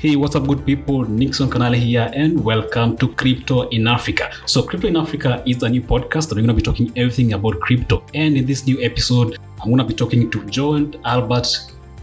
Hey, what's up, good people? Nixon Kanali here, and welcome to Crypto in Africa. So, Crypto in Africa is a new podcast that we're going to be talking everything about crypto. And in this new episode, I'm going to be talking to Joe Albert.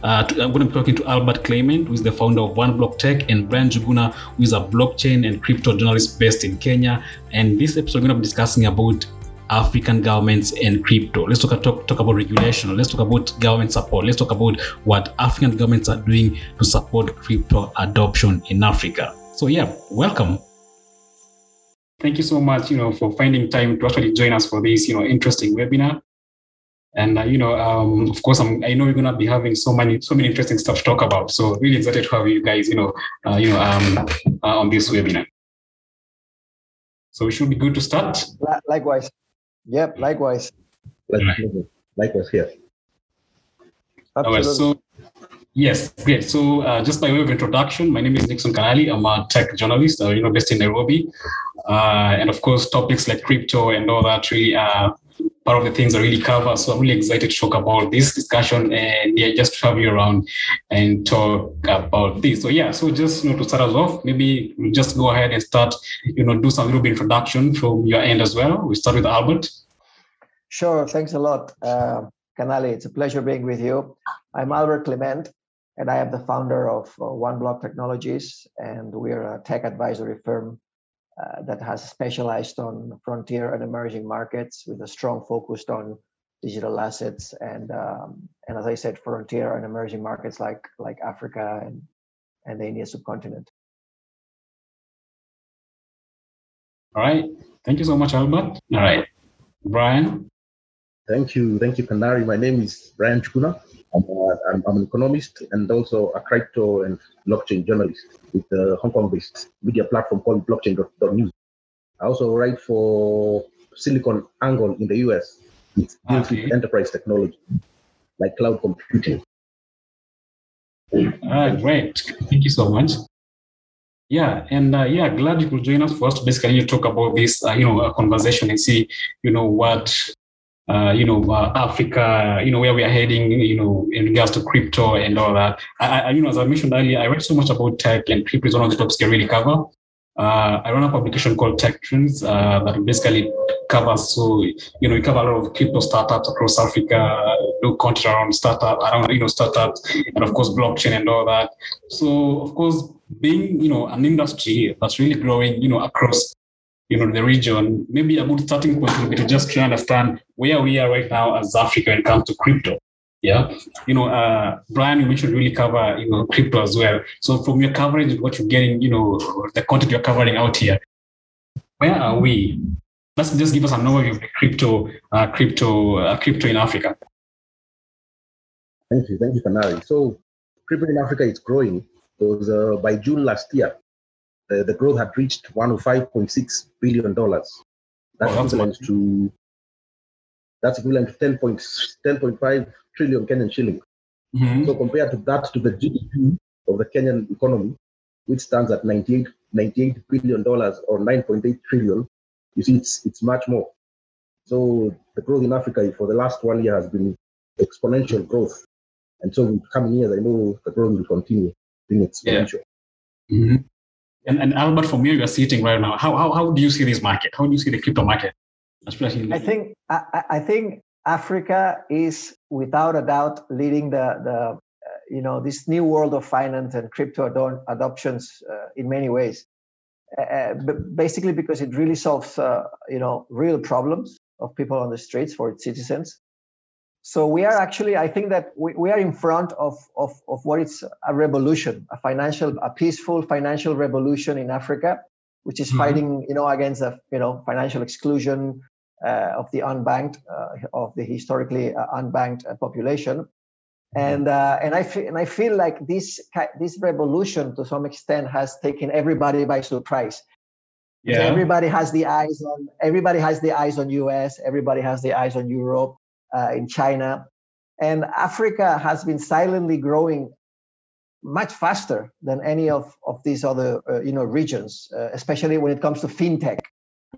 Uh, to, I'm going to be talking to Albert Climent, who is the founder of One Block Tech, and Brian Njuguna, who is a blockchain and crypto journalist based in Kenya. And this episode, we're going to be discussing about African governments and crypto. Let's talk, talk, talk about regulation. Let's talk about government support. Let's talk about what African governments are doing to support crypto adoption in Africa. So yeah, welcome. Thank you so much, you know, for finding time to actually join us for this, you know, interesting webinar. And uh, you know, um, of course, I'm, i know we're gonna be having so many, so many interesting stuff to talk about. So really excited to have you guys, you know, uh, you know, um, uh, on this webinar. So it should be good to start. Likewise. Yep, likewise. Likewise here. Absolutely. so yes, great. So uh, just by way of introduction, my name is Nixon Kanali. I'm a tech journalist, uh, you know, based in Nairobi. Uh, and of course, topics like crypto and all that really are part of the things I really cover. So I'm really excited to talk about this discussion and yeah, just you around and talk about this. So yeah, so just you know to start us off, maybe we'll just go ahead and start, you know, do some little bit introduction from your end as well. We start with Albert. Sure. Thanks a lot, uh. It's a pleasure being with you. I'm Albert Climent, and I am the founder of uh, One Block Technologies, and we're a tech advisory firm uh, that has specialized on frontier and emerging markets with a strong focus on digital assets and um, and as I said, frontier and emerging markets like like Africa and and the Indian subcontinent. All right. Thank you so much, Albert. All right. Brian. Thank you. Thank you, Kanali. My name is Brian Njuguna. I'm, I'm, an economist and also a crypto and blockchain journalist with a Hong Kong-based media platform called blockchain.news. I also write for Silicon Angle in the US. It deals okay. with enterprise technology like cloud computing. Ah, great. Thank you so much. Yeah, and uh, yeah, glad you could join us for us to basically talk about this, uh, you know, a conversation and see, you know, what uh, you know, uh, Africa, you know, where we are heading, you know, in regards to crypto and all that. I, I, you know, as I mentioned earlier, I read so much about tech and crypto is one of the topics I really cover. Uh, I run a publication called Tech Trends uh, that basically covers, so, you know, we cover a lot of crypto startups across Africa, do content around startup, around, you know, startups, and of course, blockchain and all that. So, of course, being, you know, an industry that's really growing, you know, across you know, the region, maybe a good starting point would be to just try to understand where we are right now as Africa when it comes to crypto. Yeah. You know, uh, Brian, we should really cover, you know, crypto as well. So from your coverage, what you're getting, you know, the content you're covering out here, where are we? Let's just give us an overview of the crypto, uh, crypto, uh, crypto in Africa. Thank you. Thank you, Kanali. So crypto in Africa is growing because uh, by June last year, uh, the growth had reached 105.6 billion dollars. That's oh, equivalent to that's equivalent to 10 10.5 trillion Kenyan shilling. Mm-hmm. So compared to that, to the GDP of the Kenyan economy, which stands at 98, 98 billion dollars or 9.8 trillion, you see, it's it's much more. So the growth in Africa for the last one year has been exponential growth, and so in coming years, I know the growth will continue being exponential. Yeah. Mm-hmm. And, and Albert, from where you are sitting right now, how, how, how do you see this market? How do you see the crypto market? Especially I think I, I think Africa is without a doubt leading the the uh, you know this new world of finance and crypto adoptions uh, in many ways. Uh, uh basically, because it really solves uh, you know real problems of people on the streets for its citizens, so we are actually, I think that we, we are in front of, of, of what is a revolution, a financial, a peaceful financial revolution in Africa, which is mm-hmm. fighting, you know, against the, you know, financial exclusion uh, of the unbanked, uh, of the historically uh, unbanked uh, population. Mm-hmm. And uh, and I feel and I feel like this this revolution to some extent has taken everybody by surprise. Yeah. Everybody has the eyes on everybody has the eyes on US. Everybody has the eyes on Europe uh, in China. And Africa has been silently growing much faster than any of, of these other uh, you know regions, uh, especially when it comes to fintech.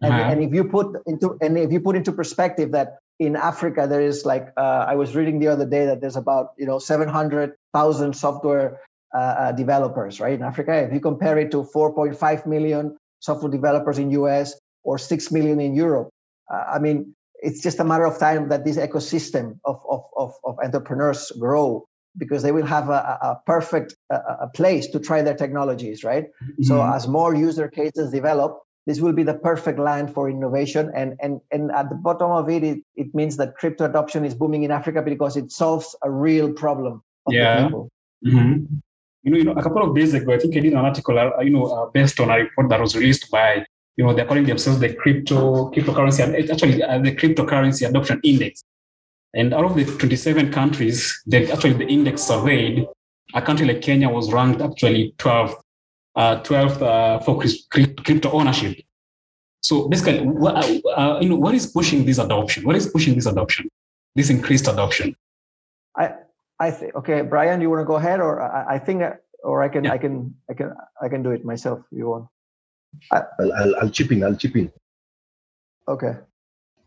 And, uh-huh. and, if you put into and if you put into perspective that in Africa there is like uh, I was reading the other day that there's about you know 700,000 software uh, uh, developers, right? In Africa, if you compare it to 4.5 million software developers in US or 6 million in Europe, I mean, it's just a matter of time that this ecosystem of, of, of, of entrepreneurs grow because they will have a, a perfect a place to try their technologies, right? Mm-hmm. So as more user cases develop, this will be the perfect land for innovation. And and and at the bottom of it, it, it means that crypto adoption is booming in Africa because it solves a real problem of yeah. people. Mm-hmm. You know, you know, a couple of days ago, I think I did an article, uh, you know, uh, based on a report that was released by, you know, they're calling themselves the crypto cryptocurrency, actually uh, the cryptocurrency adoption index. And out of the 27 countries that actually the index surveyed, a country like Kenya was ranked actually 12th, uh, 12th uh, for crypto ownership. So basically, what, uh, uh, you know, what is pushing this adoption? What is pushing this adoption, this increased adoption? I, I think okay, Brian, you want to go ahead, or I, I think, or I can, yeah. I can, I can, I can do it myself. If you want? I, will I'll, I'll chip in. I'll chip in. Okay.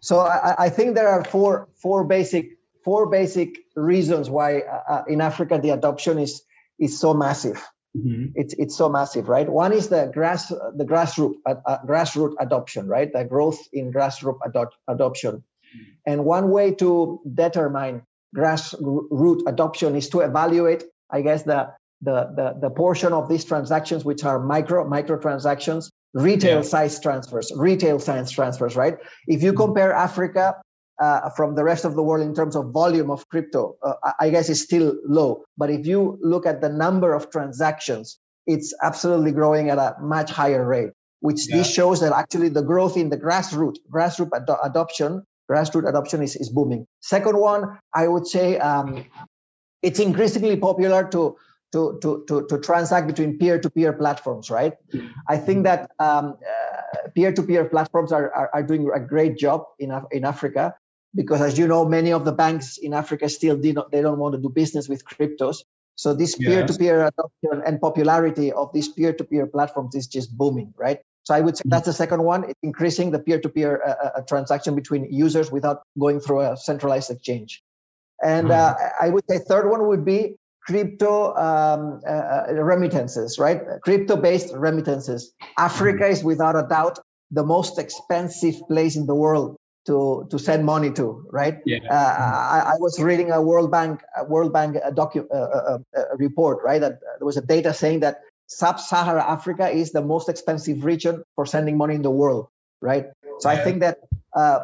So I, I, think there are four four basic four basic reasons why uh, uh, in Africa the adoption is is so massive. Mm-hmm. It's it's so massive, right? One is the grass the grassroots uh, uh, grassroots adoption, right? The growth in grassroots ado- adoption, mm-hmm. and one way to determine grassroots adoption is to evaluate, I guess, the the the, the portion of these transactions which are micro micro transactions retail yeah. size transfers, retail size transfers, right? If you mm-hmm. compare Africa uh, from the rest of the world in terms of volume of crypto, uh, I guess it's still low. But if you look at the number of transactions, it's absolutely growing at a much higher rate, which yeah. this shows that actually the growth in the grassroots, grassroots ad- adoption, grassroots adoption is, is booming. Second one, I would say um, it's increasingly popular to to, to, to, to transact between peer-to-peer platforms, right? I think that um, uh, peer-to-peer platforms are, are, are, doing a great job in, in Africa because as you know, many of the banks in Africa still do not, they don't want to do business with cryptos. So this peer-to-peer adoption and popularity of these peer-to-peer platforms is just booming, right? So I would say that's the second one, it's increasing the peer-to-peer uh, uh, transaction between users without going through a centralized exchange. And uh, I would say third one would be crypto um, uh, uh, remittances, right? Crypto based remittances. Africa is without a doubt the most expensive place in the world to, to send money to, right? Yeah. Uh, I, I, was reading a World Bank a World Bank a docu, uh, a report, right? That there was a data saying that Sub-Sahara Africa is the most expensive region for sending money in the world, right? So yeah. I think that uh,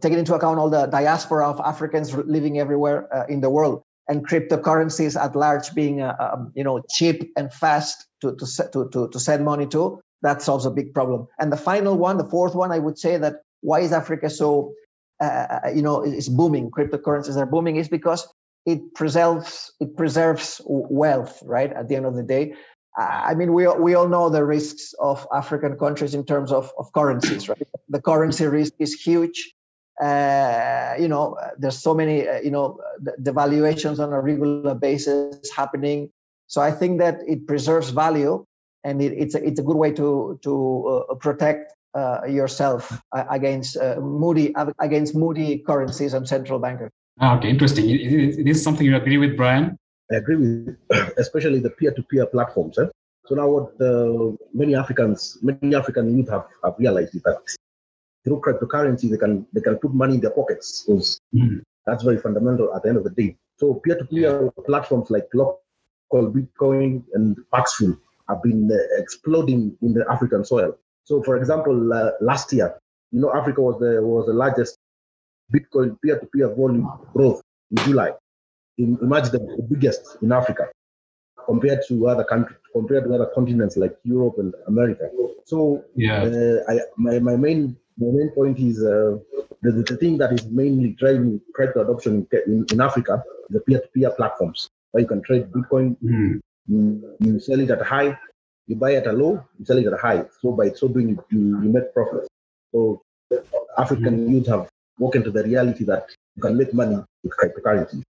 taking into account all the diaspora of Africans living everywhere uh, in the world, and cryptocurrencies at large being uh, um, you know cheap and fast to, to, to, to, to send money to that solves a big problem. And the final one the fourth one i would say that why is africa so uh, uh you know is booming cryptocurrencies are booming is because it preserves it preserves wealth right at the end of the day. I mean we, we all know the risks of african countries in terms of, of currencies right? The currency risk is huge uh, you know, there's so many, uh, you know, the, valuations on a regular basis happening. So I think that it preserves value, and it, it's a, it's a good way to to uh, protect uh, yourself uh, against uh, moody against moody currencies and central bankers. Ah, okay, interesting. Is this something you agree with, Brian? I agree with, especially the peer-to-peer platforms. Eh? So now, what many Africans, many African youth have, have realized is that through cryptocurrency, they can they can put money in their pockets because mm. that's very fundamental at the end of the day. So peer-to-peer platforms like local Bitcoin and Paxful have been uh, exploding in the African soil. So, for example, uh, last year, you know, Africa was the was the largest Bitcoin peer-to-peer volume growth in July. In, imagine the, the biggest in Africa compared to other countries, compared to other continents like Europe and America. So, yeah, uh, I, my, my main my main point is uh, the, the thing that is mainly driving crypto adoption in, in Africa the peer-to-peer platforms where you can trade Bitcoin, mm. you, you, sell it at a high, you buy at a low, you sell it at a high. So by so doing, you, you make profits. So African mm. youth have woken to the reality that you can make money with cryptocurrency.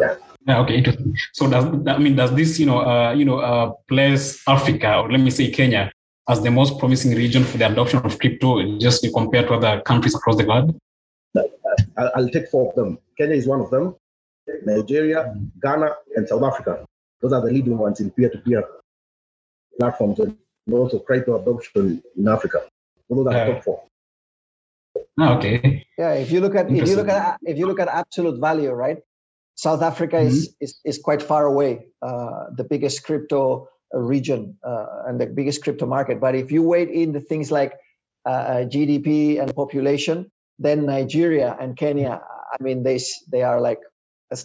Yeah. Yeah, okay, interesting. So does I mean does this you know uh, you know uh, place Africa or let me say Kenya as the most promising region for the adoption of crypto, just compared to other countries across the globe? I'll take four of them. Kenya is one of them, Nigeria, Ghana, and South Africa. Those are the leading ones in peer-to-peer platforms and also crypto adoption in Africa. Those are the top four. Ah, okay. Yeah, if you look at if you look at if you look at absolute value, right? South Africa mm-hmm. is, is is quite far away, uh, the biggest crypto region uh, and the biggest crypto market. But if you weigh in the things like uh, uh GDP and population, then Nigeria and Kenya, I mean, they they are like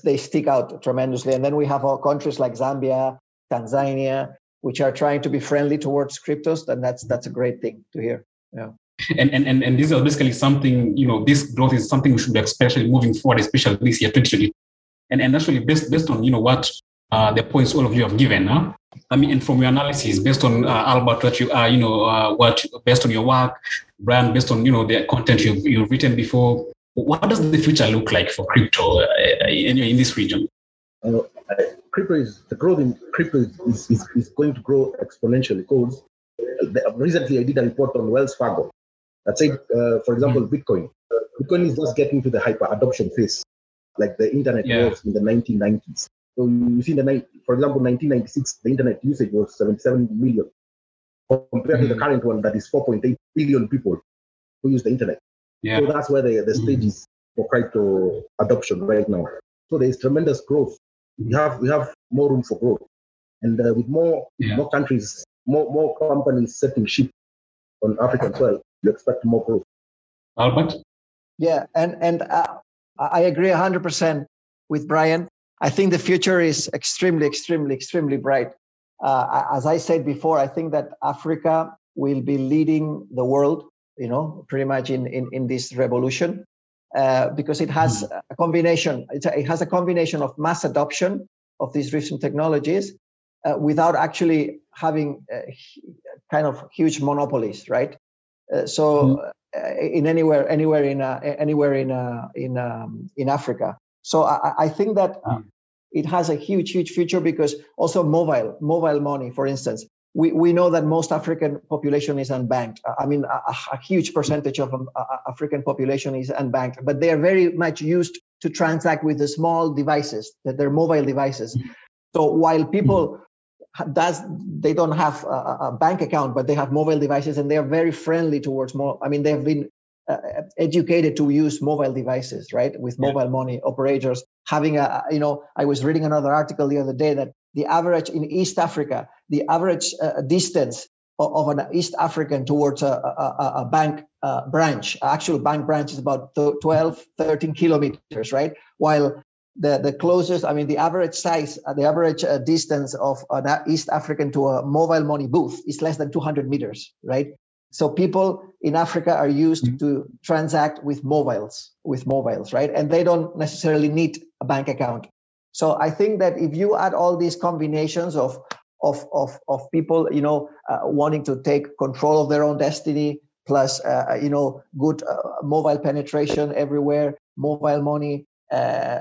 they stick out tremendously. And then we have countries like Zambia, Tanzania, which are trying to be friendly towards cryptos. And that's that's a great thing to hear. Yeah. And, and, and, and this is basically something, you know, this growth is something we should be especially moving forward, especially this year, 2020. And, and actually based, based on, you know, what uh, the points all of you have given, huh? I mean, and from your analysis, based on uh, Albert, what you are, you know, uh, what based on your work, Brian, based on you know the content you've, you've written before, what does the future look like for crypto uh, in, in this region? Uh, crypto is the growth in crypto is, is, is going to grow exponentially because uh, recently I did a report on Wells Fargo that said, uh, for example, mm Bitcoin. Bitcoin is just getting to the hyper adoption phase, like the internet yeah. was in the 1990s. So you see, the for example, 1996, the internet usage was 77 million, compared mm to the mm. current one that is 4.8 billion people who use the internet. Yeah. So that's where the, the stage mm is for crypto adoption right now. So there is tremendous growth. We have we have more room for growth, and uh, with more yeah. more countries, more more companies setting ship on African soil, you expect more growth. Albert. Yeah, and and uh, I agree hundred percent with Brian. I think the future is extremely, extremely, extremely bright. Uh, as I said before, I think that Africa will be leading the world, you know, pretty much in, in, in this revolution uh, because it has mm-hmm. a combination, a, it has a combination of mass adoption of these recent technologies uh, without actually having uh, kind of huge monopolies, right? Uh, so mm-hmm. Uh, in anywhere, anywhere in, anywhere in, in, um, in Africa. So I, I think that uh, it has a huge, huge future because also mobile, mobile money, for instance. We, we know that most African population is unbanked. I mean, a, a huge percentage of um, African population is unbanked, but they are very much used to transact with the small devices, that they're mobile devices. Mm-hmm. So while people does they don't have a, a, bank account but they have mobile devices and they are very friendly towards more i mean they've been uh, educated to use mobile devices, right? With mobile yeah. money operators having a, you know, I was reading another article the other day that the average in East Africa, the average uh, distance of, of, an East African towards a, a, a bank uh, branch, actual bank branch is about 12, 13 kilometers, right? While the, the closest, I mean, the average size, uh, the average uh, distance of an East African to a mobile money booth is less than 200 meters, right? So people in Africa are used mm-hmm. to transact with mobiles, with mobiles, right? And they don't necessarily need a bank account. So I think that if you add all these combinations of of of, of people, you know, uh, wanting to take control of their own destiny, plus uh, uh you know, good uh, mobile penetration everywhere, mobile money, uh,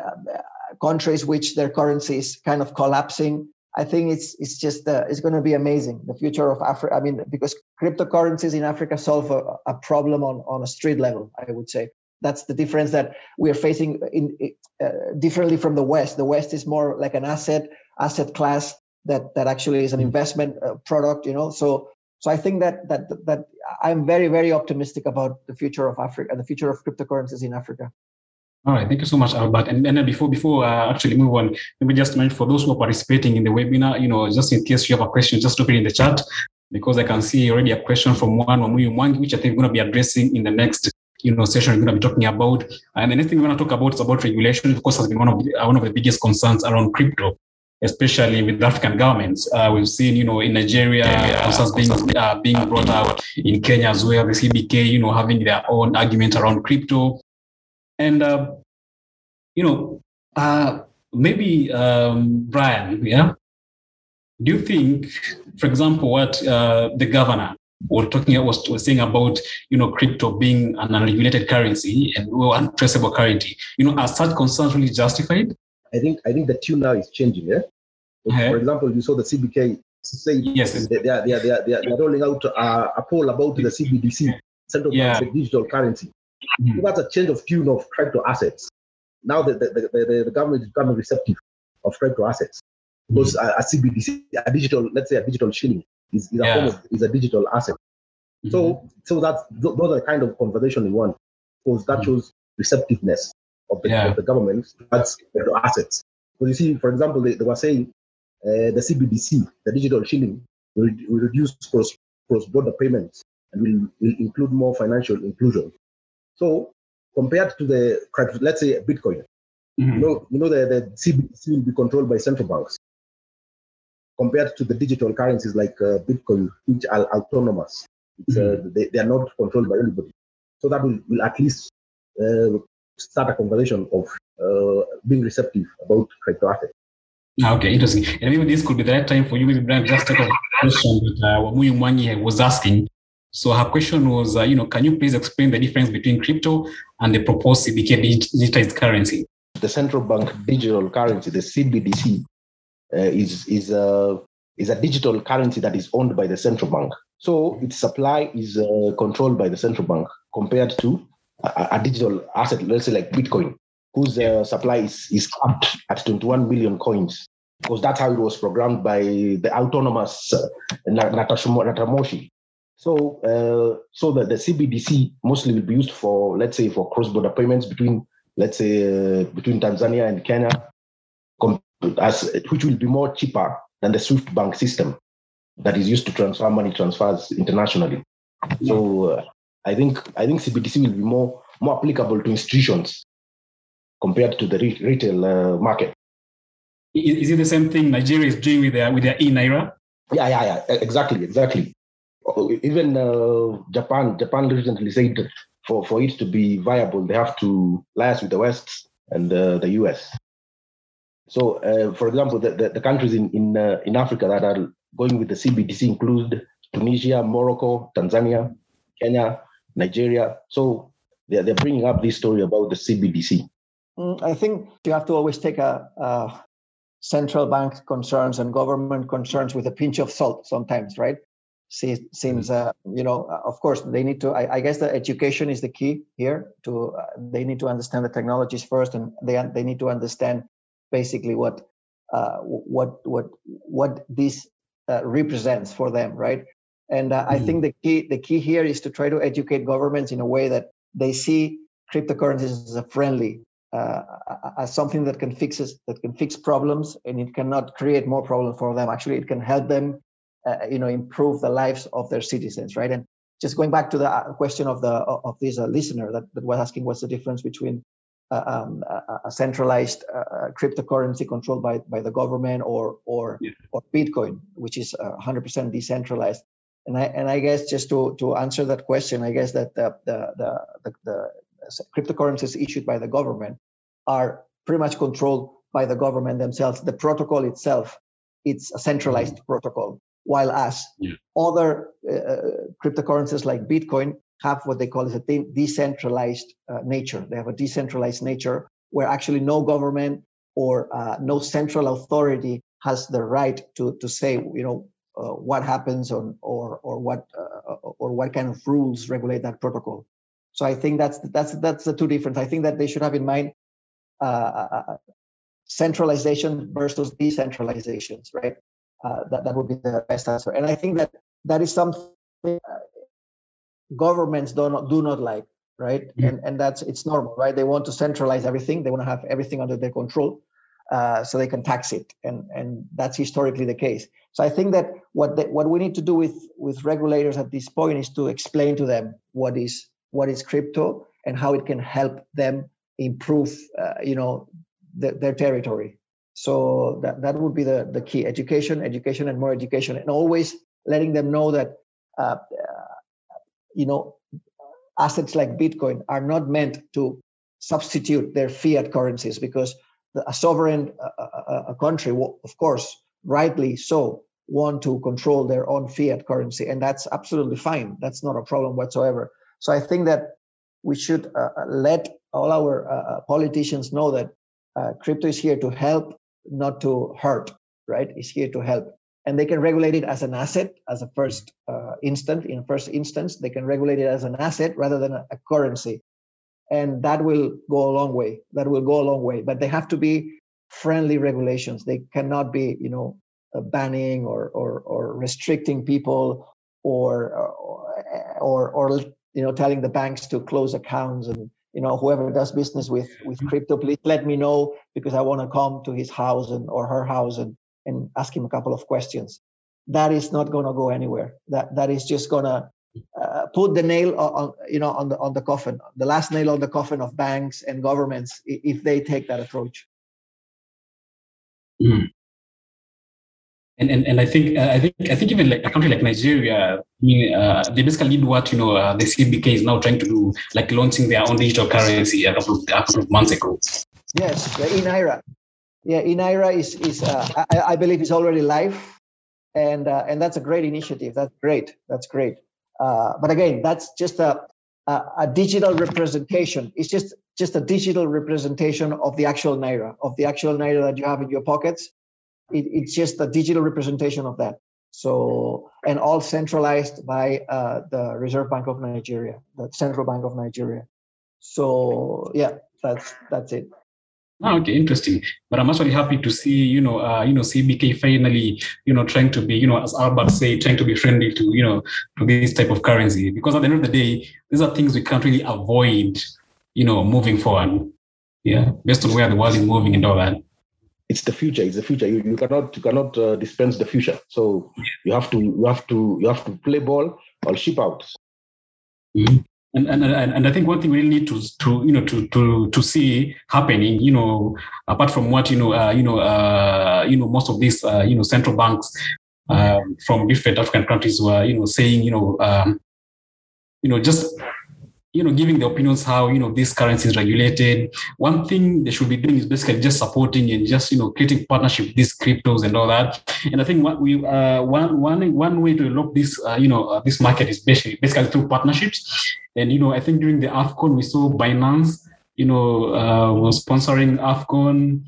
countries which their currency is kind of collapsing, I think it's it's just uh, it's going to be amazing. The future of Africa. I mean, because cryptocurrencies in Africa solve a, a, problem on on a street level. I would say that's the difference that we are facing in uh, differently from the West. The West is more like an asset asset class that that actually is an mm-hmm. investment uh, product. You know, so so I think that that that I'm very very optimistic about the future of Africa and the future of cryptocurrencies in Africa. All right, thank you so much, Albert. And then before before uh, actually move on, let me just mention for those who are participating in the webinar, you know, just in case you have a question, just drop it in the chat because I can see already a question from one Wamuyu Mwangi, which I think we're going to be addressing in the next you know session we're going to be talking about. And the next thing we're going to talk about is about regulation. Of course, has been one of the, uh, one of the biggest concerns around crypto, especially with African governments. Uh, we've seen, you know, in Nigeria, concerns being uh, being brought out in Kenya as well. The CBK, you know, having their own argument around crypto. And, uh, you know, uh, maybe um, Brian, yeah? Do you think, for example, what uh, the governor was talking was, was saying about, you know, crypto being an unregulated currency and untraceable currency, you know, are such concerns really justified? I think I think the tune now is changing. Yeah. Okay. For example, you saw the CBK say yes, they, they, are, they, are, they, are, they are rolling out a, a poll about the CBDC, central yeah. bank digital currency. Mm. That's a change of tune of crypto assets. Now the, the, the, the, government is becoming receptive of crypto assets. Because mm-hmm. a, a, CBDC, a digital, let's say a digital shilling, is, is a yeah. form of, is a digital asset. Mm-hmm. So, so that's those are the kind of conversation we want, because that mm-hmm. shows receptiveness of the, yeah. of the government towards crypto assets. Because you see, for example, they, they were saying uh, the CBDC, the digital shilling, will, will reduce cross, cross-border payments and will, will include more financial inclusion. So compared to the, let's say, Bitcoin, mm-hmm. you know, you know the, the CBDC will be controlled by central banks compared to the digital currencies like uh, Bitcoin, which are autonomous. Uh, mm-hmm. Uh, they, they, are not controlled by anybody. So that will, will at least uh, start a conversation of uh, being receptive about crypto assets. Okay, interesting. And maybe this could be the right time for you, maybe Brian, just take a question that uh, Wamuyu Mwangi was asking. So her question was, uh, you know, can you please explain the difference between crypto and the proposed CBDC digitized currency? The central bank digital currency, the CBDC, uh, is is a is a digital currency that is owned by the central bank. So its supply is uh, controlled by the central bank compared to a, a, digital asset, let's say like Bitcoin, whose uh, supply is, is capped at 21 million coins, because that's how it was programmed by the autonomous uh, Nakamoto. So, uh, so the, the CBDC mostly will be used for, let's say, for cross-border payments between, let's say, uh, between Tanzania and Kenya, as, which will be more cheaper than the SWIFT bank system that is used to transfer money transfers internationally. So, uh, I think I think CBDC will be more more applicable to institutions compared to the re- retail uh, market. Is, is, it the same thing Nigeria is doing with their with their e-naira? Yeah, yeah, yeah. Exactly, exactly. Even uh, Japan, Japan recently said for, for it to be viable, they have to liaise with the West and uh, the US. So, uh, for example, the, the, the, countries in in, uh, in Africa that are going with the CBDC include Tunisia, Morocco, Tanzania, Kenya, Nigeria. So they're, they're bringing up this story about the CBDC. Mm, I think you have to always take a, a, central bank concerns and government concerns with a pinch of salt sometimes, right? See, seems, uh, you know, uh, of course, they need to, I, I, guess the education is the key here to, uh, they need to understand the technologies first and they, they need to understand basically what, uh, what, what, what this uh, represents for them, right? And uh, mm-hmm. I think the key the key here is to try to educate governments in a way that they see cryptocurrencies as a friendly, uh, as something that can fix that can fix problems, and it cannot create more problems for them. Actually, it can help them, uh, you know, improve the lives of their citizens, right? And just going back to the uh, question of the of this uh, listener that, that was asking, what's the difference between uh, um, a, centralized uh, cryptocurrency controlled by, by the government or or yeah. or Bitcoin, which is 100% decentralized. And I and I guess just to to answer that question, I guess that the the the, the, the cryptocurrencies issued by the government are pretty much controlled by the government themselves. The protocol itself, it's a centralized mm-hmm. protocol, while as yeah. other uh, cryptocurrencies like Bitcoin have what they call is a de- decentralized uh, nature. They have a decentralized nature where actually no government or uh, no central authority has the right to to say, you know, uh, what happens on or or what uh, or what kind of rules regulate that protocol. So I think that's that's that's the two different. I think that they should have in mind uh, uh, uh centralization versus decentralizations, right? Uh, that that would be the best answer. And I think that that is something governments do not do not like, right? Mm-hmm. And and that's it's normal, right? They want to centralize everything. They want to have everything under their control uh, so they can tax it, and and that's historically the case. So I think that what the, what we need to do with with regulators at this point is to explain to them what is what is crypto and how it can help them improve, uh, you know, the, their territory. So that that would be the the key: education, education, and more education, and always letting them know that, uh, you know, assets like Bitcoin are not meant to substitute their fiat currencies because a sovereign a, a country, of course, rightly so, want to control their own fiat currency, and that's absolutely fine. That's not a problem whatsoever. So I think that we should uh, uh let all our uh, uh, politicians know that uh, crypto is here to help, not to hurt. Right? It's here to help, and they can regulate it as an asset, as a first uh, instant. In first instance, they can regulate it as an asset rather than a, a currency and that will go a long way that will go a long way but they have to be friendly regulations. They cannot be, you know, uh, banning or, or, or restricting people or, or, or, you know, telling the banks to close accounts and, you know, whoever does business with, with crypto, please let me know because I want to come to his house and, or her house and, and ask him a couple of questions. That is not going to go anywhere. That, that is just going to uh, put the nail on, you know on the on the coffin the last nail on the coffin of banks and governments if they take that approach mm. And, and and i think uh, i think i think even like a country like nigeria i mean uh, they basically did what you know uh, the cbk is now trying to do like launching their own digital currency a couple of, a couple of months ago. Yes the eNaira yeah eNaira is is uh, I, I, believe is already live. And and that's a great initiative. That's great. That's great. Uh, but again, that's just a, a, a, digital representation. It's just just a digital representation of the actual naira, of the actual naira that you have in your pockets. It, it's just a digital representation of that. So and all centralized by uh, the Reserve Bank of Nigeria, the Central Bank of Nigeria. So yeah, that's that's it. Oh, okay, interesting. But I'm actually happy to see, you know, uh, you know, CBK finally, you know, trying to be, you know, as Albert said, trying to be friendly to, you know, to this type of currency. Because at the end of the day, these are things we can't really avoid, you know, moving forward. Yeah, based on where the world is moving and all that. It's the future. It's the future. You, you cannot you cannot uh, dispense the future. So you have to you have to you have to play ball or ship out. Mm-hmm and, and and I think one thing we really need to to you know to to to see happening, you know, apart from what you know, uh, you know, uh, you know, most of these uh, you know central banks um, from different African countries were you know saying you know um, you know just you know, giving the opinions how, you know, this currency is regulated. One thing they should be doing is basically just supporting and just, you know, creating partnership with these cryptos and all that. And I think what we, uh, one, one, one way to look this, uh, you know, uh, this market is basically, basically through partnerships. And, you know, I think during the AFCON, we saw Binance, you know, uh, was sponsoring AFCON.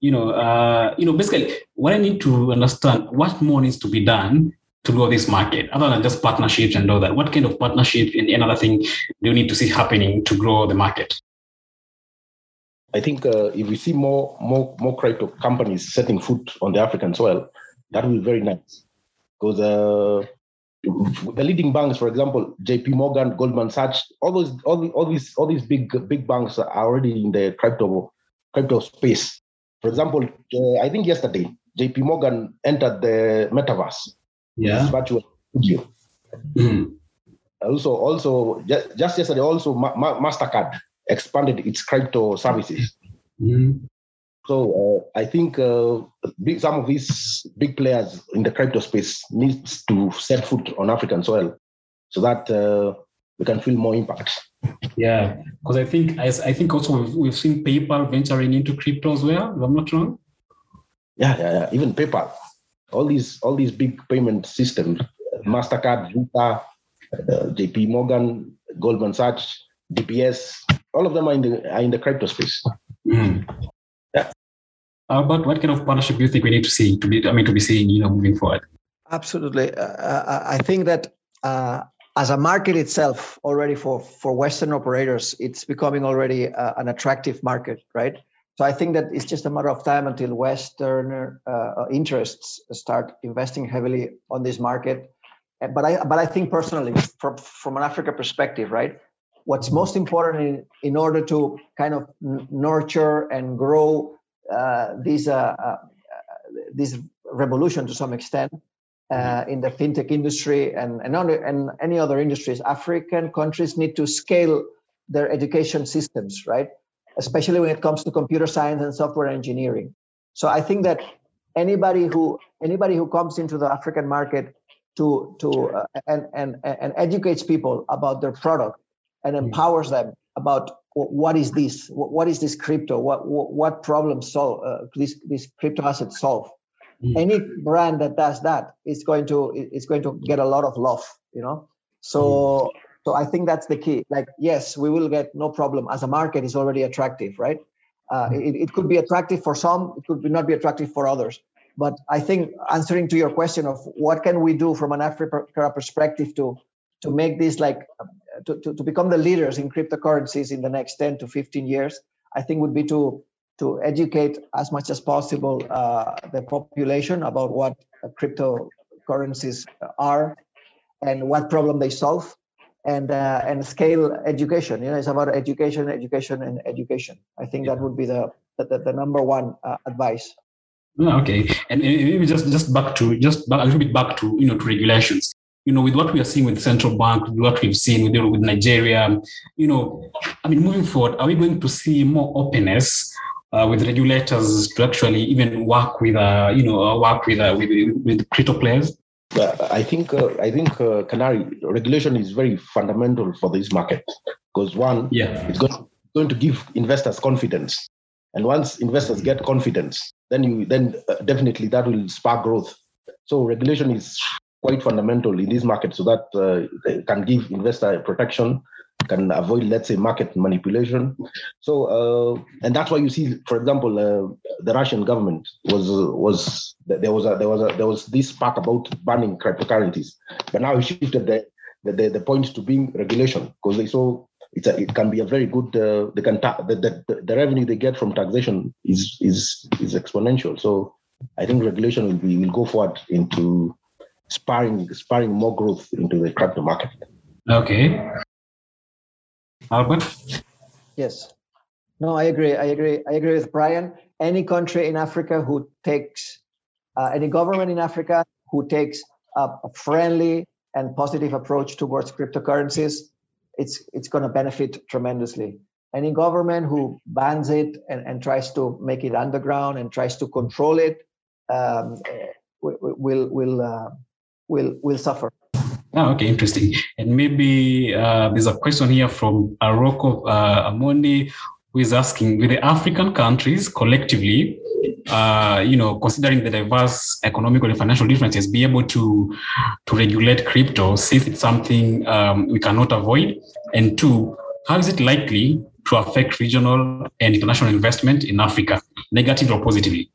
You know, uh, you know, basically what I need to understand, what more needs to be done to grow this market other than just partnerships and all that? What kind of partnership and another thing do you need to see happening to grow the market? I think uh, if we see more more more crypto companies setting foot on the African soil, that will be very nice. Because uh, the leading banks, for example, J.P. Morgan, Goldman Sachs, all those all, all these all these big big banks are already in the crypto crypto space. For example, uh, I think yesterday J.P. Morgan entered the metaverse yeah. virtual studio. Mm. Also, also just, just yesterday, also Ma- Ma- Mastercard expanded its crypto services. Mm. So uh, I think uh, big, some of these big players in the crypto space needs to set foot on African soil, so that uh, we can feel more impact. Yeah, because I think I, I think also we've, we've seen PayPal venturing into crypto as well. If I'm not wrong. Yeah, yeah, yeah. Even PayPal all these all these big payment systems, Mastercard, Visa, uh, J.P. Morgan, Goldman Sachs, DBS, all of them are in the are in the crypto space. Mm. Yeah. Uh, but what kind of partnership do you think we need to see to be I mean to be seeing you know moving forward? Absolutely, uh, uh I think that. Uh, as a market itself, already for, for Western operators, it's becoming already uh, an attractive market, right? So I think that it's just a matter of time until Western uh, interests start investing heavily on this market. But I, but I think personally, from from an Africa perspective, right, what's most important in, in order to kind of nurture and grow uh, this uh, uh, this revolution to some extent uh, in the fintech industry and and, and any other industries, African countries need to scale their education systems, right? Especially when it comes to computer science and software engineering. So I think that anybody who anybody who comes into the African market to to uh, and and and educates people about their product and hmm. empowers them about what is this what is this crypto what what problems solve uh, this this crypto asset solve mm. any brand that does that is going to is going to get a lot of love you know so mm. So I think that's the key. Like, yes, we will get no problem as a market is already attractive, right? Uh, mm-hmm. it, it could be attractive for some, it could not be attractive for others. But I think answering to your question of what can we do from an Africa perspective to to make this like to, to, to become the leaders in cryptocurrencies in the next 10 to 15 years, I think would be to to educate as much as possible uh, the population about what cryptocurrencies are and what problem they solve and uh, and scale education. You know it's about education education and education. I think that would be the the, the number one uh, advice. Okay. And maybe just just back to just back, a little bit back to you know to regulations. You know, with what we are seeing with the central bank, with what we've seen with, with Nigeria, you know, I mean, moving forward, are we going to see more openness uh, with regulators to actually even work with, uh, you know, uh, work with, uh, with, with crypto players? I think uh, I think uh, Kanali regulation is very fundamental for this market. Because one, yeah, it's going, going to give investors confidence, and once investors get confidence, then you then definitely that will spark growth. So regulation is quite fundamental in this market so that uh, can give investor protection can avoid let's say market manipulation so uh, and that's why you see for example uh, the russian government was was there was a there was a there was this spark about banning cryptocurrencies but now it shifted the the, the point to being regulation because they saw it's a, it can be a very good uh, they can ta- the, the, the revenue they get from taxation is is is exponential so i think regulation will be will go forward into spurring spurring more growth into the crypto market. Okay. Albert? Yes. No, I agree. I agree. I agree with Brian. Any country in Africa who takes, uh, any government in Africa who takes a, friendly and positive approach towards cryptocurrencies, it's it's going to benefit tremendously. Any government who bans it and, and tries to make it underground and tries to control it um, will will uh, will will suffer. Oh, okay, interesting. And maybe uh, there's a question here from Aroko uh, Amondi, who is asking: With the African countries collectively, uh, you know, considering the diverse economical and financial differences, be able to to regulate crypto since it's something um, we cannot avoid? And two, how is it likely to affect regional and international investment in Africa, negative or positively?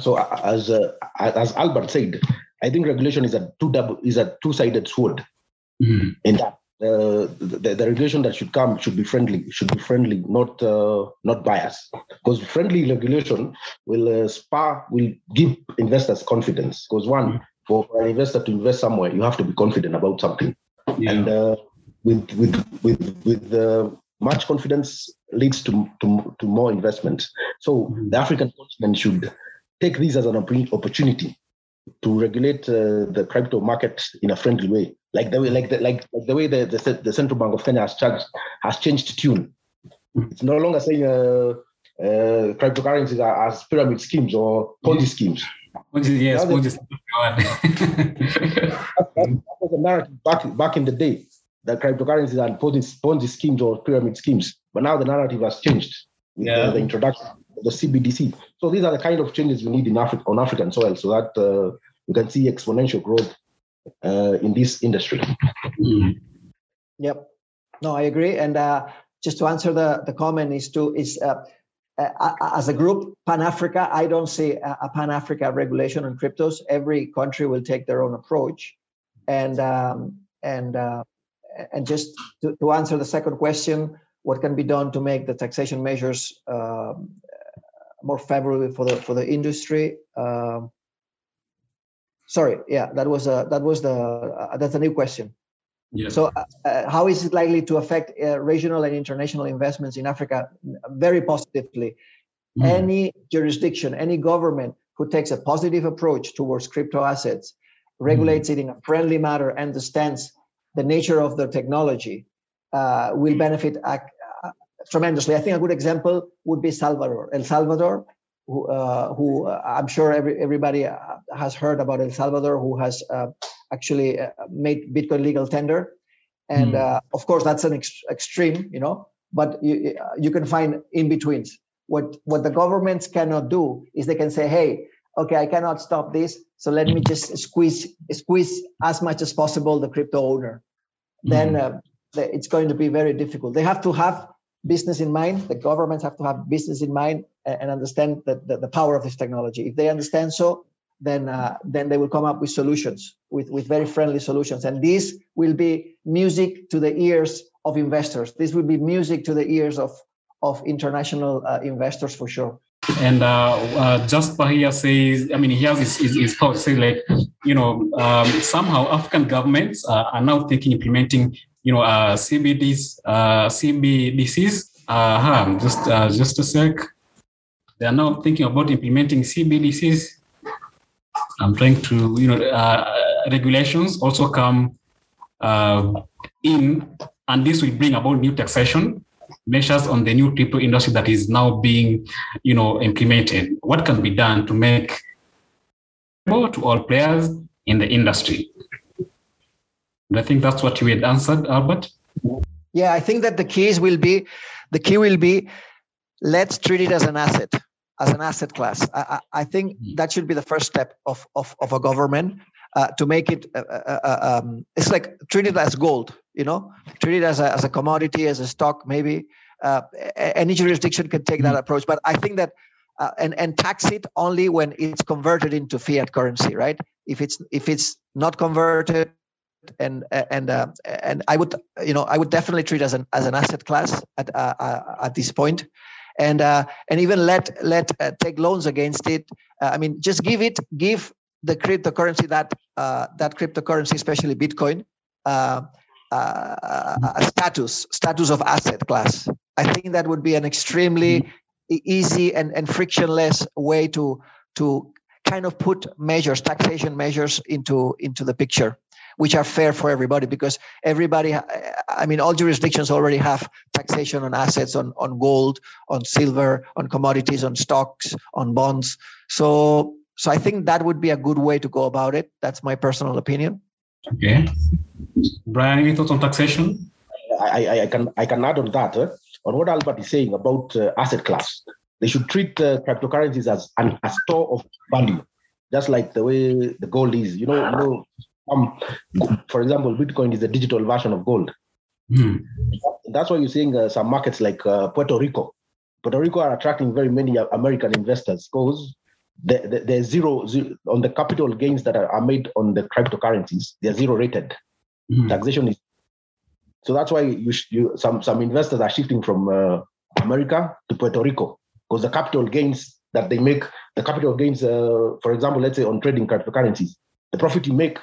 So, as uh, as Albert said, I think regulation is a two double is a two sided sword. Mm-hmm. In that uh, the, the, regulation that should come should be friendly, should be friendly, not uh, not biased. Because friendly regulation will uh, spur, will give investors confidence. Because one, mm-hmm. for an investor to invest somewhere, you have to be confident about something, yeah. and uh, with with with with uh, much confidence leads to to, to more investment. So mm-hmm. the African continent should take this as an opportunity to regulate uh, the crypto market in a friendly way, like the way, like the, like, like the way the, the, the central bank of Kenya has charged, has changed tune. It's no longer saying uh, uh, cryptocurrencies are as pyramid schemes or Ponzi schemes. Ponzi, Yes, Ponzi. that was the narrative back back in the day. The cryptocurrencies are Ponzi, Ponzi schemes or pyramid schemes, but now the narrative has changed with yeah. the, the introduction the CBDC. So these are the kind of changes we need in Africa on African soil, so that uh, we can see exponential growth uh, in this industry. Mm-hmm. Yep. No, I agree. And uh, just to answer the the comment is to is. Uh, uh, as a group, Pan Africa, I don't see a, a Pan Africa regulation on cryptos. Every country will take their own approach, and um, and uh, and just to, to answer the second question, what can be done to make the taxation measures um, more favorable for the for the industry. Um, sorry, yeah, that was a that was the uh, that's a new question. Yeah. So, uh, uh, how is it likely to affect uh, regional and international investments in Africa? Very positively. Mm. Any jurisdiction, any government who takes a positive approach towards crypto assets, regulates mm. it in a friendly manner, understands the nature of the technology, uh, will benefit tremendously. I think a good example would be Salvador. El Salvador, who, uh, who uh, I'm sure every, everybody uh, has heard about El Salvador, who has uh, actually uh, made Bitcoin legal tender. And mm. of course, that's an ex- extreme, you know, but you, you can find in betweens. What, what the governments cannot do is they can say, hey, okay, I cannot stop this. So let me just squeeze squeeze as much as possible the crypto owner. Mm. Then uh, it's going to be very difficult. They have to have business in mind. The governments have to have business in mind and understand the, the, the power of this technology. If they understand so, then uh, then they will come up with solutions, with, with very friendly solutions. And this will be music to the ears of investors. This will be music to the ears of of international uh, investors for sure. And uh, uh, Jasper here says, I mean, he has his, his, his thoughts, say like, you know, um, somehow African governments uh, are now thinking implementing, you know, uh, CBDs, uh, CBDCs. Uh, just, uh, just a sec. They are now thinking about implementing CBDCs. I'm trying to, you know, uh, regulations also come uh, in, and this will bring about new taxation measures on the new crypto industry that is now being, you know, implemented. What can be done to make to all players in the industry? And I think that's what you had answered, Albert. Yeah, I think that the keys will be the key will be let's treat it as an asset, as an asset class. I, I, I think that should be the first step of, of, of a government uh, to make it uh, uh, uh, um, it's like treat it as gold you know? Treat it as a, as a commodity as a stock maybe uh, any jurisdiction can take that approach. But i think that uh, and and tax it only when it's converted into fiat currency right? If it's if it's not converted and and uh, and i would you know i would definitely treat as an as an asset class at at this point. And and even let let take loans against it. I mean just give it give the cryptocurrency that uh, that cryptocurrency, especially Bitcoin, uh, uh, a status status of asset class. I think that would be an extremely easy and, and frictionless way to to kind of put measures, taxation measures into into the picture, which are fair for everybody because everybody, I mean, all jurisdictions already have taxation on assets, on on gold, on silver, on commodities, on stocks, on bonds. So so I think that would be a good way to go about it. That's my personal opinion. Okay. Brian, any thoughts on taxation? I, I, I can I can add on that uh, on what Albert is saying about uh, asset class. They should treat uh, cryptocurrencies as an, a store of value, just like the way the gold is. You know, you know. Um, for example, Bitcoin is a digital version of gold. Hmm. That's why you're seeing uh, some markets like uh, Puerto Rico. Puerto Rico are attracting very many American investors because the, the, zero, zero, on the capital gains that are, are, made on the cryptocurrencies. They're zero rated. Mm-hmm. Taxation is so that's why you, you some some investors are shifting from uh, America to Puerto Rico because the capital gains that they make, the capital gains, uh, for example, let's say on trading cryptocurrencies, the profit you make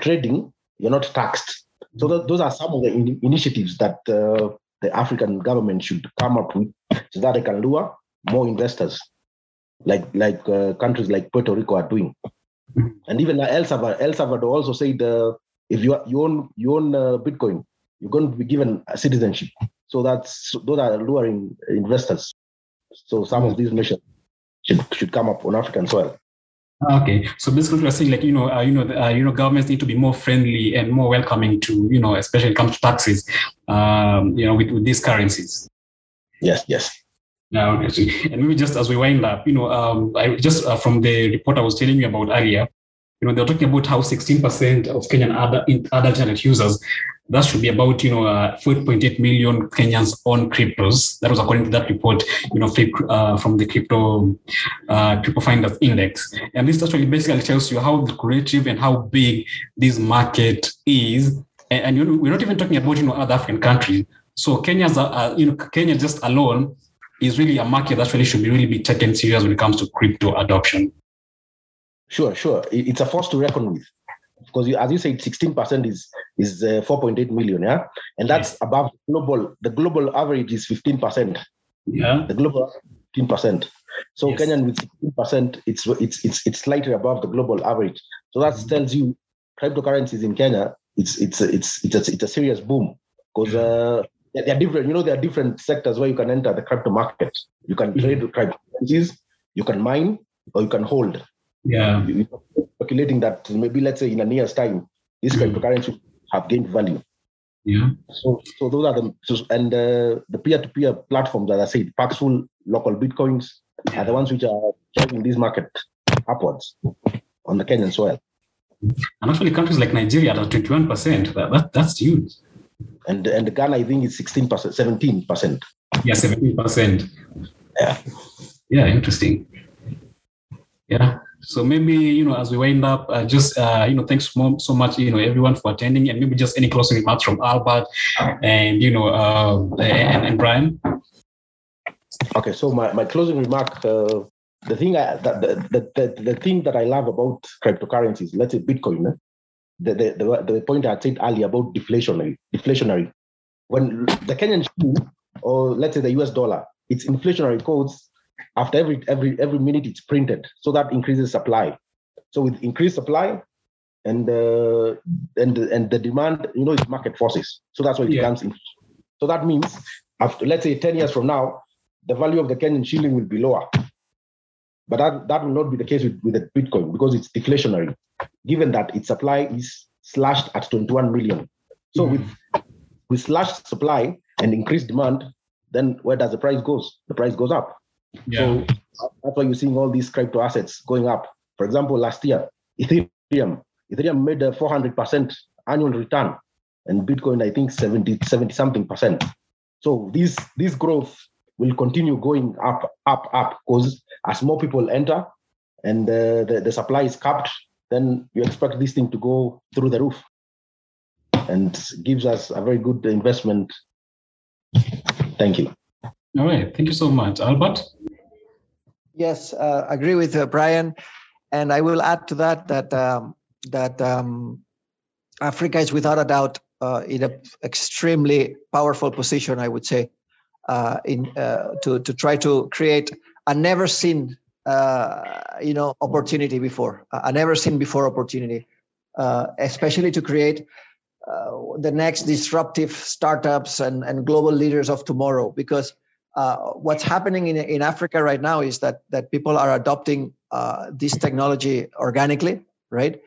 trading, you're not taxed. So th- those are some of the in- initiatives that uh, the African government should come up with so that they can lure more investors like like uh, countries like Puerto Rico are doing. And even El Salvador, El Salvador also said uh, if you you own you own uh, Bitcoin, you're going to be given a citizenship. So that's those are luring investors. So some of these measures should should come up on African soil. Okay, so basically, we're saying like you know, uh, you know, uh, you know, governments need to be more friendly and more welcoming to you know, especially when it comes to taxes, um, you know, with, with these currencies. Yes, yes. Now, and maybe just as we wind up, you know, um, I just uh, from the report I was telling you about earlier, you know, they're talking about how 16% of Kenyan adult, internet users, that should be about, you know, uh, 4.8 million Kenyans on cryptos. That was according to that report, you know, uh, from the crypto uh, crypto finders index. And this actually basically tells you how creative and how big this market is. And, and you know, we're not even talking about, you know, other African countries. So Kenya's, uh, you know, Kenya just alone is really a market that really should be really be taken serious when it comes to crypto adoption. Sure, sure. It's a force to reckon with because as you said, 16% is is uh, 4.8 million, yeah, and that's yes. above global. The global average is 15%. Yeah, the global 15%. So yes. Kenyan with 16%, it's it's it's it's slightly above the global average. So that mm-hmm. tells you cryptocurrencies in Kenya, it's it's it's it's a, it's a serious boom because uh, there are different, you know, there are different sectors where you can enter the crypto market. You can trade mm-hmm. cryptocurrencies, you can mine, or you can hold. Yeah. You, speculating that maybe let's say in a year's time, these mm-hmm. cryptocurrencies have gained value. Yeah. So, so those are the so, and uh, the peer-to-peer platforms that I said, Paxful, LocalBitcoins, are the ones which are driving this market upwards on the Kenyan soil. And actually, countries like Nigeria are 21%. That, that, that's huge and and Ghana I think is sixteen percent, seventeen percent. Yeah, seventeen percent. Yeah. Yeah, interesting. Yeah. So maybe you know, as we wind up, uh, just uh, you know, thanks so, much, you know, everyone for attending, and maybe just any closing remarks from Albert and you know, uh, and, and Brian. Okay, so my, my closing remark, uh, the thing I, the, the, the, the thing that I love about cryptocurrencies, let's say Bitcoin, eh? the, the, the, the point I said earlier about deflationary, deflationary. When the Kenyan shilling or let's say the US dollar, it's inflationary codes after every every every minute it's printed, so that increases supply. So with increased supply, and uh, and and the demand, you know, it's market forces. So that's why it yeah. becomes. In. So that means after let's say ten years from now, the value of the Kenyan shilling will be lower. But that, that will not be the case with, with the Bitcoin because it's deflationary, given that its supply is slashed at 21 million. So mm-hmm. with with slashed supply and increased demand, then where does the price goes? The price goes up. Yeah. So that's why you're seeing all these crypto assets going up. For example, last year, Ethereum, Ethereum made a 400% annual return, and Bitcoin, I think 70, 70 something percent. So this this growth will continue going up, up, up, because as more people enter and uh, the, the supply is capped, then you expect this thing to go through the roof and gives us a very good investment. Thank you. All right. Thank you so much. Albert? Yes, uh, agree with uh, Brian. And I will add to that that um, that um, Africa is without a doubt uh, in an extremely powerful position, I would say, uh, in uh, to to try to create a never seen uh, you know opportunity before, a never seen before opportunity, uh, especially to create uh, the next disruptive startups and and global leaders of tomorrow. Because uh, what's happening in in Africa right now is that that people are adopting this technology organically, right?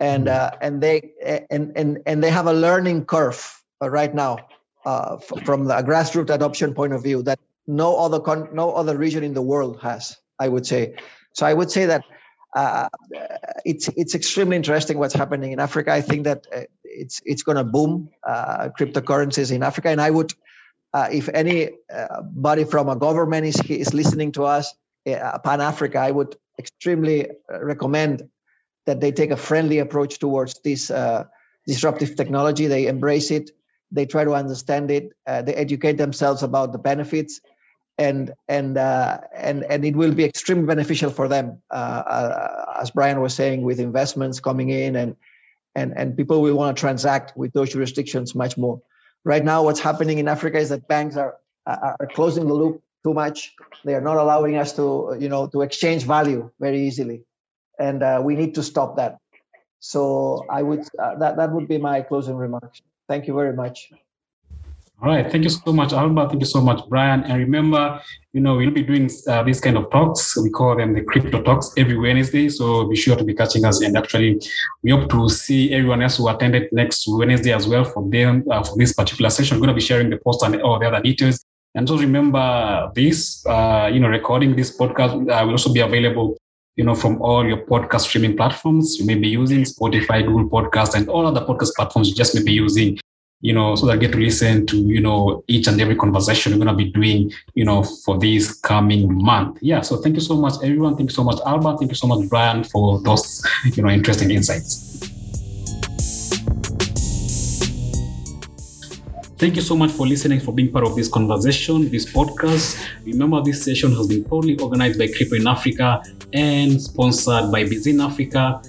And and they and and and they have a learning curve right now uh, f- from the grassroots adoption point of view that no other con- no other region in the world has. I would say. So I would say that uh, it's it's extremely interesting what's happening in Africa. I think that uh, it's it's going to boom uh, cryptocurrencies in Africa, and I would, uh, if anybody from a government is is listening to us, uh, Pan Africa, I would extremely recommend that they take a friendly approach towards this disruptive technology. They embrace it. They try to understand it. Uh, they educate themselves about the benefits and and uh, and and it will be extremely beneficial for them uh, uh as brian was saying with investments coming in and and and people will want to transact with those jurisdictions much more right now what's happening in africa is that banks are are closing the loop too much. They are not allowing us to you know to exchange value very easily. And uh, we need to stop that. So i would uh, that that would be my closing remarks. Thank you very much. All right. Thank you so much, Albert. Thank you so much, Brian. And remember, you know, we'll be doing uh, these kind of talks. We call them the crypto talks every Wednesday. So be sure to be catching us. And actually, we hope to see everyone else who attended next Wednesday as well for them uh, for this particular session. We're going to be sharing the post and all the other details. And just remember this, uh, you know, recording this podcast uh, will also be available you know, from all your podcast streaming platforms. You may be using Spotify, Google Podcast, and all other podcast platforms you just may be using, you know, so that I get to listen to, you know, each and every conversation we're going to be doing, you know, for this coming month. Yeah. So thank you so much, everyone. Thank you so much, Albert. Thank you so much, Brian, for those, you know, interesting insights. Thank you so much for listening, for being part of this conversation, this podcast. Remember, this session has been proudly organized by Crypto in Afrika and sponsored by Bizin Africa,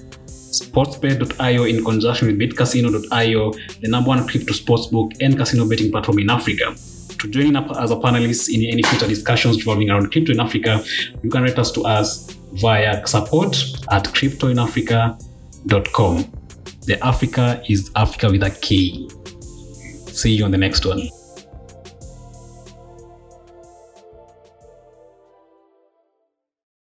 Sportsbet.io in conjunction with bitcasino.io, the number one crypto sportsbook and casino betting platform in Africa. To join up as a panelist in any future discussions revolving around crypto in Africa, you can write us to us via support at cryptoinafrica.com. The Africa is Africa with a K. See you on the next one.